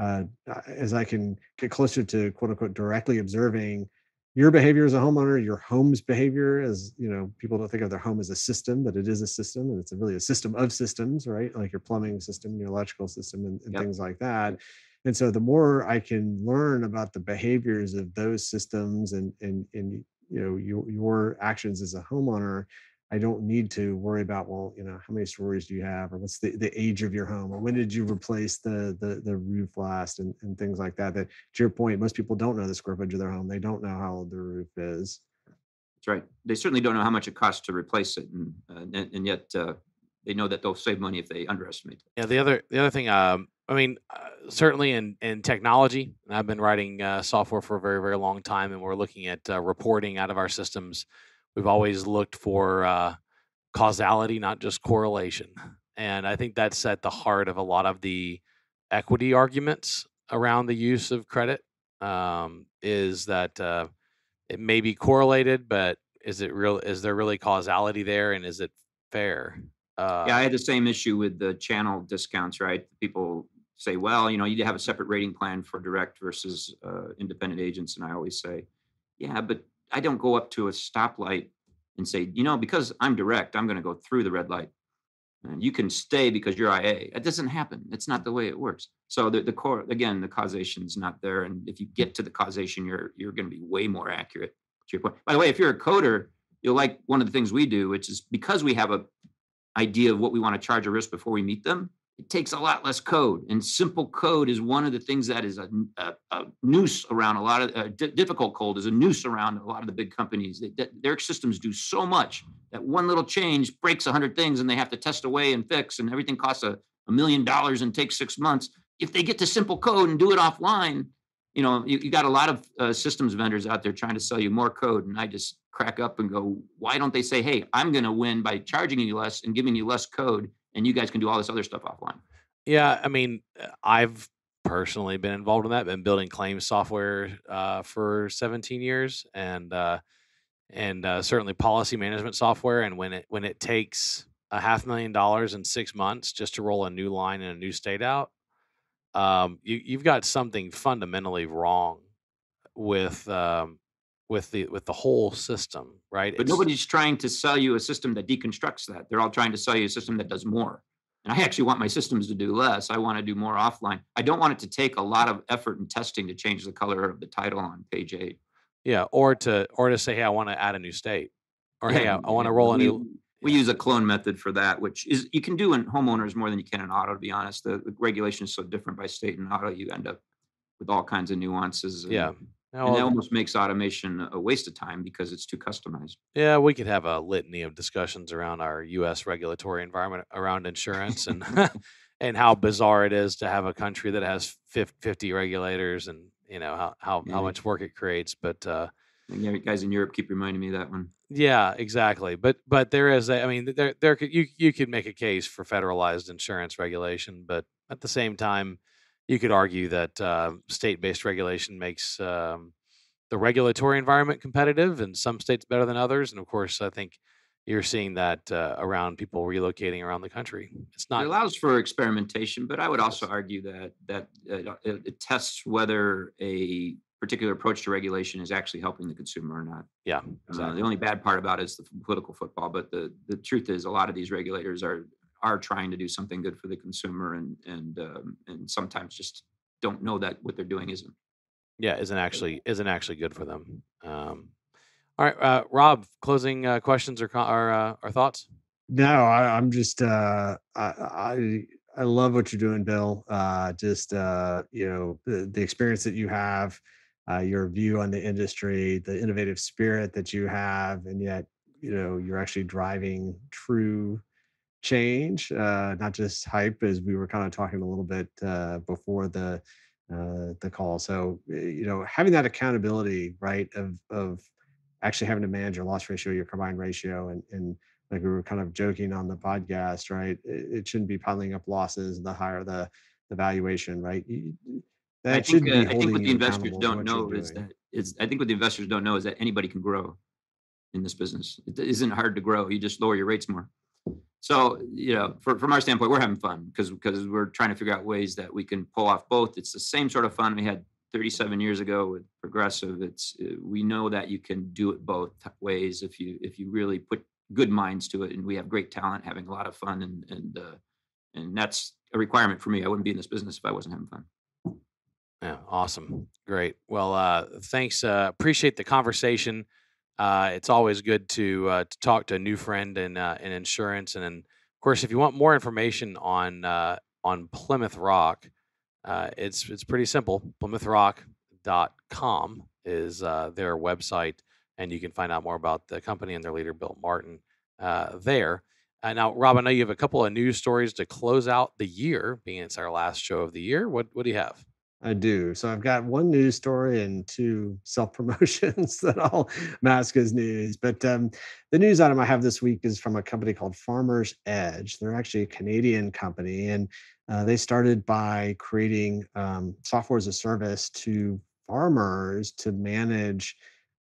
uh, as I can get closer to quote unquote directly observing your behavior as a homeowner, your home's behavior as you know, people don't think of their home as a system, but it is a system and it's a really a system of systems, right? Like your plumbing system, your electrical system, and, and yep. things like that. And so the more I can learn about the behaviors of those systems and and and you know your your actions as a homeowner, I don't need to worry about, well, you know, how many stories do you have or what's the, the age of your home or when did you replace the the, the roof last and, and things like that. That to your point, most people don't know the square footage of their home. They don't know how old their roof is. That's right. They certainly don't know how much it costs to replace it, and uh, and, and, yet uh, they know that they'll save money if they underestimate. It. Yeah. The other the other thing, um, I mean, uh, certainly in in technology, I've been writing uh, software for a very very long time, and we're looking at uh, reporting out of our systems. We've always looked for uh, causality, not just correlation, and I think that's at the heart of a lot of the equity arguments around the use of credit. Um, is that it may be correlated, but is it real? Is there really causality there, and is it fair? Uh, yeah, I had the same issue with the channel discounts. Right, people say, well, you know, you have a separate rating plan for direct versus uh, independent agents, and I always say, yeah, but I don't go up to a stoplight and say, you know, because I'm direct, I'm going to go through the red light and you can stay because you're IA. It doesn't happen. It's not the way it works. So the, the core again, the causation is not there. And if you get to the causation, you're you're going to be way more accurate. To your point. By the way, if you're a coder, you'll like one of the things we do, which is because we have a idea of what we want to charge a risk before we meet them it takes a lot less code. And simple code is one of the things that is a, a, a noose around a lot of uh, difficult code is a noose around a lot of the big companies. They, their systems do so much that one little change breaks 100 things and they have to test away and fix and everything costs a, a million dollars and takes six months. If they get to simple code and do it offline you know you, you got a lot of uh, systems vendors out there trying to sell you more code. And i just crack up and go why don't they say hey i'm going to win by charging you less and giving you less code and you guys can do all this other stuff offline. Yeah, I mean, uh, I've personally been involved in that. Been building claims software uh, for 17 years, and uh, and uh, certainly policy management software. And when it when it takes a half million dollars in six months just to roll a new line in a new state out, um, you you've got something fundamentally wrong with um, with the with the whole system, right? But it's, nobody's trying to sell you a system that deconstructs that. They're all trying to sell you a system that does more. And I actually want my systems to do less. I want to do more offline. I don't want it to take a lot of effort and testing to change the color of the title on page eight. Yeah, or to or to say, hey, I want to add a new state, or yeah, hey, I, I want to roll we, a new. We use a clone method for that, which is you can do in homeowners more than you can in auto. To be honest, the, the regulation is so different by state and auto. You end up with all kinds of nuances. Yeah, now, and that almost makes automation a waste of time because it's too customized. Yeah, we could have a litany of discussions around our U.S. regulatory environment around insurance and and how bizarre it is to have a country that has 50 regulators and you know how how, yeah. how much work it creates. But uh, guys in Europe keep reminding me that one. Yeah, exactly. But but there is a, I mean there there could, you you could make a case for federalized insurance regulation, but at the same time you could argue that uh, state-based regulation makes um, the regulatory environment competitive, and some states better than others. And of course, I think you're seeing that uh, around people relocating around the country. It's not it allows for experimentation, but I would also argue that that uh, it, it tests whether a particular approach to regulation is actually helping the consumer or not. Yeah, exactly. Uh, the only bad part about it is the political football, but the the truth is a lot of these regulators are are trying to do something good for the consumer and and um, and sometimes just don't know that what they're doing isn't yeah isn't actually isn't actually good for them um, all right uh, rob closing uh, questions or or, uh, or thoughts? No I, am just uh, I, I i love what you're doing bill. Uh, just uh, you know the, the experience that you have your view on the industry the innovative spirit that you have and yet you know you're actually driving true change, uh, not just hype, as we were kind of talking a little bit uh, before the uh, the call. So you know, having that accountability, right, of of actually having to manage your loss ratio, your combined ratio, and and like we were kind of joking on the podcast, right? It, it shouldn't be piling up losses. The higher the the valuation, right? That I think, uh, I think what the investors don't know is that is I think what the investors don't know is that anybody can grow in this business. It isn't hard to grow. You just lower your rates more. So, you know, for, from our standpoint, we're having fun because because we're trying to figure out ways that we can pull off both. It's the same sort of fun we had 37 years ago with Progressive. It's uh, we know that you can do it both ways if you if you really put good minds to it, and we have great talent, having a lot of fun, and and uh, and that's a requirement for me. I wouldn't be in this business if I wasn't having fun. Yeah, awesome, great. Well, uh, thanks. Uh, appreciate the conversation. Uh, it's always good to uh, to talk to a new friend in uh, in insurance, and of course, if you want more information on uh, on Plymouth Rock, uh, it's it's pretty simple. PlymouthRock.com is uh, their website, and you can find out more about the company and their leader, Bill Martin, there. Now, Rob, I know you have a couple of news stories to close out the year, being it's our last show of the year. What what do you have? I do. So I've got one news story and two self promotions that I'll mask as news. But um, the news item I have this week is from a company called Farmers Edge. They're actually a Canadian company, and uh, they started by creating um, software as a service to farmers to manage,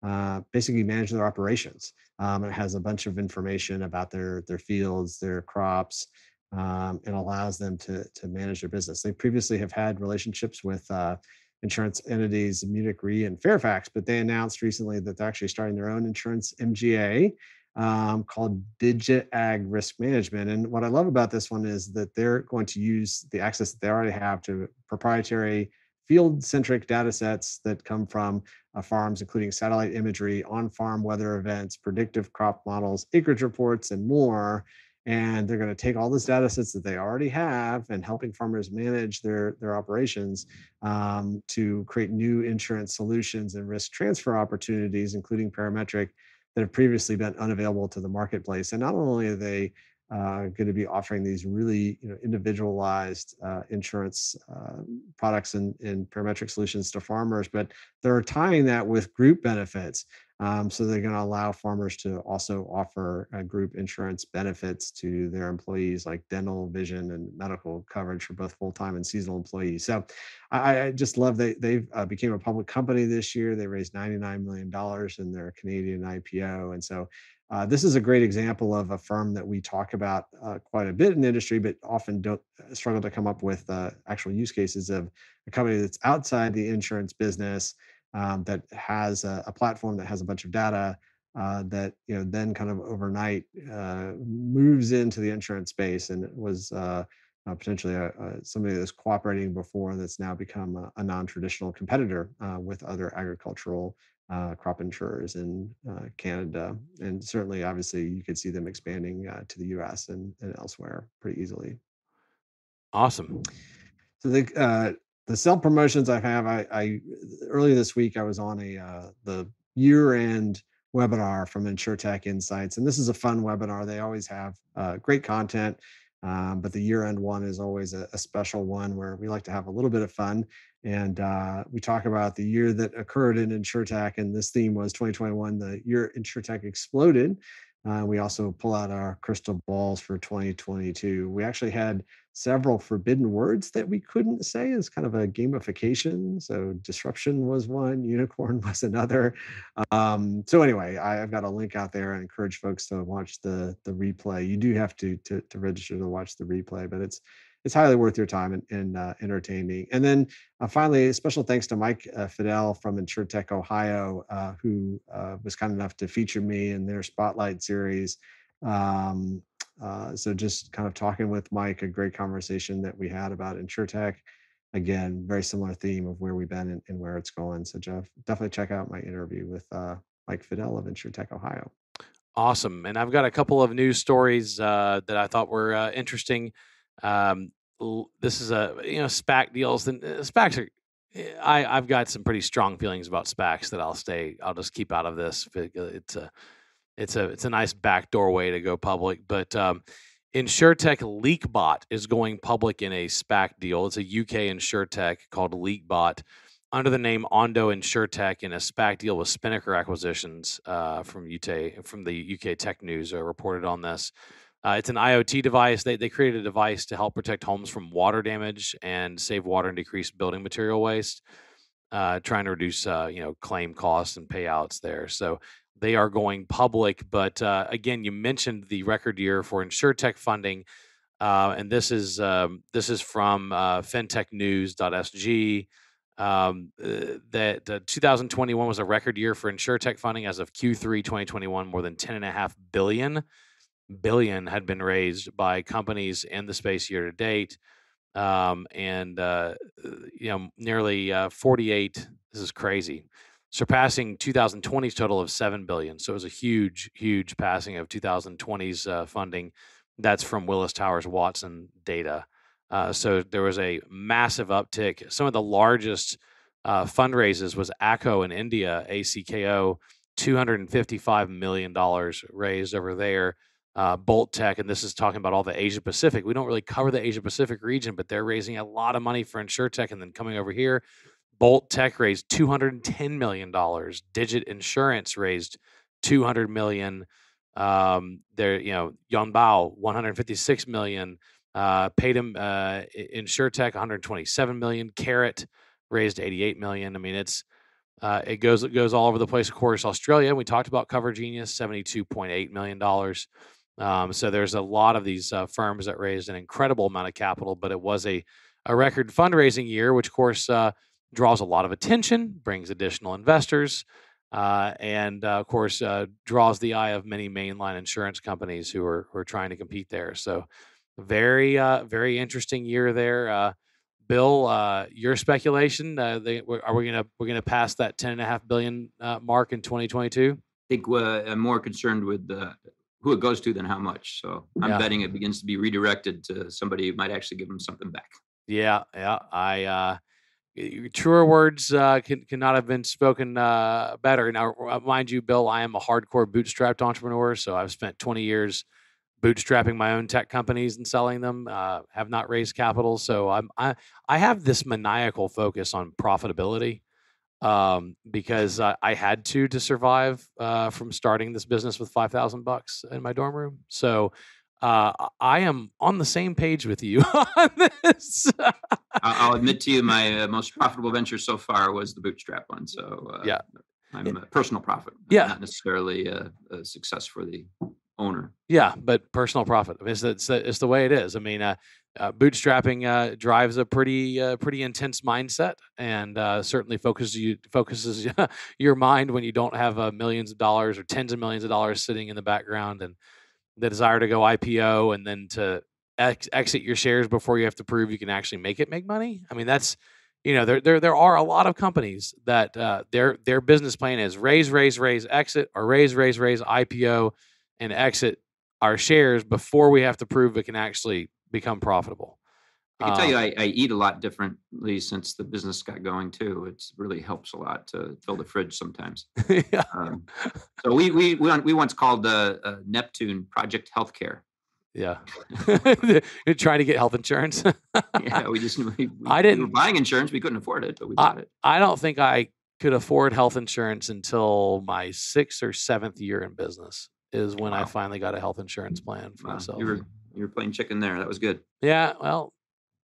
uh, basically manage their operations. Um, it has a bunch of information about their their fields, their crops, um, and allows them to to manage their business. They previously have had relationships with uh, insurance entities, Munich Re and Fairfax, but they announced recently that they're actually starting their own insurance MGA um, called Digit Ag Risk Management. And what I love about this one is that they're going to use the access that they already have to proprietary field centric data sets that come from uh, farms, including satellite imagery, on farm weather events, predictive crop models, acreage reports, and more and they're going to take all those data sets that they already have and helping farmers manage their their operations um, to create new insurance solutions and risk transfer opportunities including parametric that have previously been unavailable to the marketplace and not only are they uh, going to be offering these really you know, individualized uh, insurance uh, products and, and parametric solutions to farmers, but they're tying that with group benefits. Um, so they're going to allow farmers to also offer uh, group insurance benefits to their employees, like dental, vision, and medical coverage for both full-time and seasonal employees. So I, I just love that they uh, became a public company this year. They raised $99 million in their Canadian IPO, and so uh, this is a great example of a firm that we talk about uh, quite a bit in the industry, but often don't uh, struggle to come up with uh, actual use cases of a company that's outside the insurance business um, that has a, a, platform that has a bunch of data uh, that you know then kind of overnight uh, moves into the insurance space and it was potentially a, a, somebody that's cooperating before that's now become a, a non-traditional competitor with other agricultural uh, crop insurers in uh, Canada, and certainly, obviously, you could see them expanding uh, to the U.S. and, and elsewhere pretty easily. Awesome. So the uh, the self promotions I have, I, I earlier this week I was on a uh, the year end webinar from InsurTech Insights, and this is a fun webinar. They always have uh, great content. Um, but the year end one is always a, a, special one where we like to have a little bit of fun. And uh, we talk about the year that occurred in InsureTech, and this theme was 2021, the year InsureTech exploded. Uh, we also pull out our crystal balls for 2022. We actually had several forbidden words that we couldn't say as kind of a gamification. So disruption was one, unicorn was another. Um, so anyway, I, have got a link out there. I encourage folks to watch the the replay. You do have to to, to register to watch the replay, but it's it's highly worth your time and, and uh, entertaining. And then uh, finally, special thanks to Mike uh, Fidel from InsurTech Ohio, uh, who uh, was kind enough to feature me in their Spotlight series. Um, uh, so just kind of talking with Mike, a great conversation that we had about InsureTech. Again, very similar theme of where we've been and, and where it's going. So Jeff, definitely check out my interview with Mike Fidel of InsurTech Ohio. Awesome. And I've got a couple of news stories that I thought were interesting. Um, this is a you know SPAC deals. And uh, SPACs are. Eh, I I've got some pretty strong feelings about SPACs that I'll stay. I'll just keep out of this. It's a it's a it's a nice backdoor way to go public. But um, InsureTech LeakBot is going public in a SPAC deal. It's a UK InsureTech called LeakBot under the name Ondo InsurTech in a SPAC deal with Spinnaker Acquisitions uh, from UK from the UK Tech News uh, reported on this. Uh, it's an IoT device. They, they created a device to help protect homes from water damage and save water and decrease building material waste, uh, trying to reduce uh, you know claim costs and payouts there. So they are going public. But uh, again, you mentioned the record year for InsureTech funding, uh, and this is um, this is from uh, FinTechNews.sg. Um, that 2021 was a record year for InsureTech funding as of Q3 2021, more than 10.5 billion billion had been raised by companies in the space year to date, um, and uh, you know nearly uh, 48. This is crazy, surpassing 2020's total of seven billion. So it was a huge, huge passing of 2020's uh, funding. That's from Willis Towers Watson data. Uh, so there was a massive uptick. Some of the largest uh, fundraisers was ACKO in India, ACKO 255 million dollars raised over there. Uh, Bolt Tech, and this is talking about all the Asia Pacific. We don't really cover the Asia Pacific region, but they're raising a lot of money for InsureTech, and then coming over here, Bolt Tech raised 210 million dollars. Digit Insurance raised 200 million. Um, there, you know, Yongbao 156 million. Uh, paid him uh, InsureTech 127 million. Carrot raised 88 million. I mean, it's uh, it goes it goes all over the place. Of course, Australia. We talked about Cover Genius, 72.8 million dollars. Um, so there's a lot of these uh, firms that raised an incredible amount of capital, but it was a a record fundraising year, which of course uh, draws a lot of attention, brings additional investors, uh, and uh, of course uh, draws the eye of many mainline insurance companies who are who are trying to compete there. So very uh, very interesting year there. Bill, your speculation? They, are we gonna we're gonna pass that ten and a half billion mark in 2022? I think I'm more concerned with the who it goes to than how much. So I'm yeah. betting it begins to be redirected to somebody who might actually give them something back. Yeah, yeah. I truer words uh, can, cannot have been spoken uh, better. Now, uh, mind you, Bill, I am a hardcore bootstrapped entrepreneur, so I've spent 20 years bootstrapping my own tech companies and selling them. Uh, have not raised capital, so I'm I I have this maniacal focus on profitability um, because I, I, had to to survive uh, from starting this business with five thousand bucks in my dorm room. So uh, I am on the same page with you on this. I'll admit to you, my uh, most profitable venture so far was the bootstrap one. So uh, yeah, I'm a personal profit. Yeah, not necessarily a, a, success for the owner. Yeah, but personal profit. I mean, it's, it's, it's the way it is. I mean, uh, bootstrapping uh, drives a pretty uh, pretty intense mindset, and uh, certainly focuses you focuses your mind when you don't have uh, millions of dollars or tens of millions of dollars sitting in the background and the desire to go IPO and then to ex- exit your shares before you have to prove you can actually make it make money. I mean, that's you know there there there are a lot of companies that uh, their their business plan is raise raise raise exit or raise raise raise IPO and exit our shares before we have to prove it can actually become profitable. I can tell you, um I, I, eat a lot differently since the business got going too. It really helps a lot to fill the fridge sometimes. yeah. Um, so we we we, we once called uh, uh, Neptune Project Healthcare. Yeah, trying to get health insurance. yeah, we just we, we, I didn't we were buying insurance. We couldn't afford it, but we bought I, it. I don't think I could afford health insurance until my sixth or seventh year in business. Is when wow. I finally got a health insurance plan for wow. myself. You were you were playing chicken there. That was good. Yeah, well,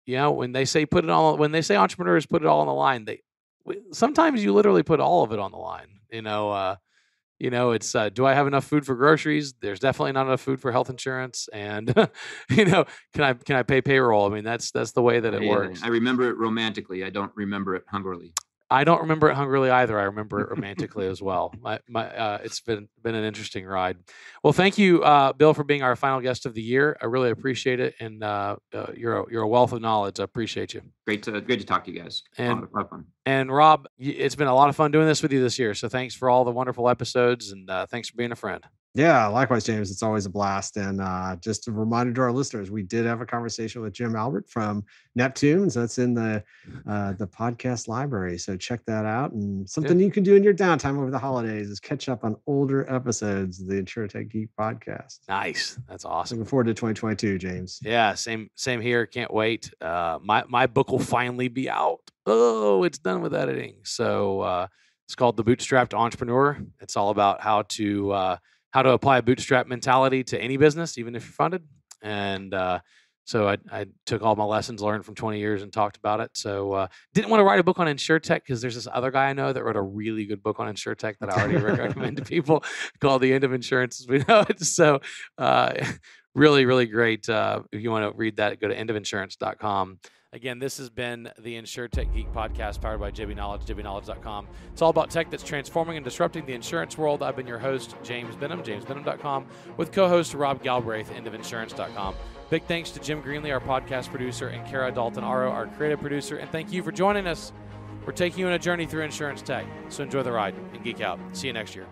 you know, when they say put it all, when they say entrepreneurs put it all on the line, they sometimes you literally put all of it on the line. You know, uh, you know, it's uh, do I have enough food for groceries? There's definitely not enough food for health insurance, and you know, can I can I pay payroll? I mean, that's that's the way that it works. I remember it romantically. I don't remember it hungrily. I don't remember it hungrily either. I remember it romantically as well. My, my, uh, it's been been an interesting ride. Well, thank you, uh, Bill, for being our final guest of the year. I really appreciate it, and uh, uh you're a, you're a wealth of knowledge. I appreciate you. Great to great to talk to you guys. And and Rob, it's been a lot of fun doing this with you this year. So thanks for all the wonderful episodes, and uh, thanks for being a friend. Yeah, likewise, James. It's always a blast. And uh, just a reminder to our listeners, we did have a conversation with Jim Albert from Neptunes. That's in the uh, the podcast library. So check that out. And something yeah. you can do in your downtime over the holidays is catch up on older episodes of the InsurTech Geek podcast. Nice. That's awesome. Looking forward to 2022, James. Yeah, same same here. Can't wait. Uh, my my book will finally be out. Oh, it's done with editing. So uh, it's called The Bootstrapped Entrepreneur. It's all about how to uh, how to apply a bootstrap mentality to any business, even if you're funded. And uh, so I, I, took all my lessons learned from 20 years and talked about it. So uh, didn't want to write a book on InsureTech because there's this other guy I know that wrote a really good book on InsureTech that I already recommend to people called The End of Insurance as we know it. So uh, really, really great. Uh, if you want to read that, go to endofinsurance.com. Again, this has been the InsurTech Geek podcast powered by JB Knowledge, jbknowledge.com. It's all about tech that's transforming and disrupting the insurance world. I've been your host, James Benham, jamesbenham.com, with co host Rob Galbraith, endofinsurance.com. Big thanks to Jim Greenlee, our podcast producer, and Kara Dalton Aro, our creative producer. And thank you for joining us. We're taking you on a journey through insurance tech. So enjoy the ride and geek out. See you next year.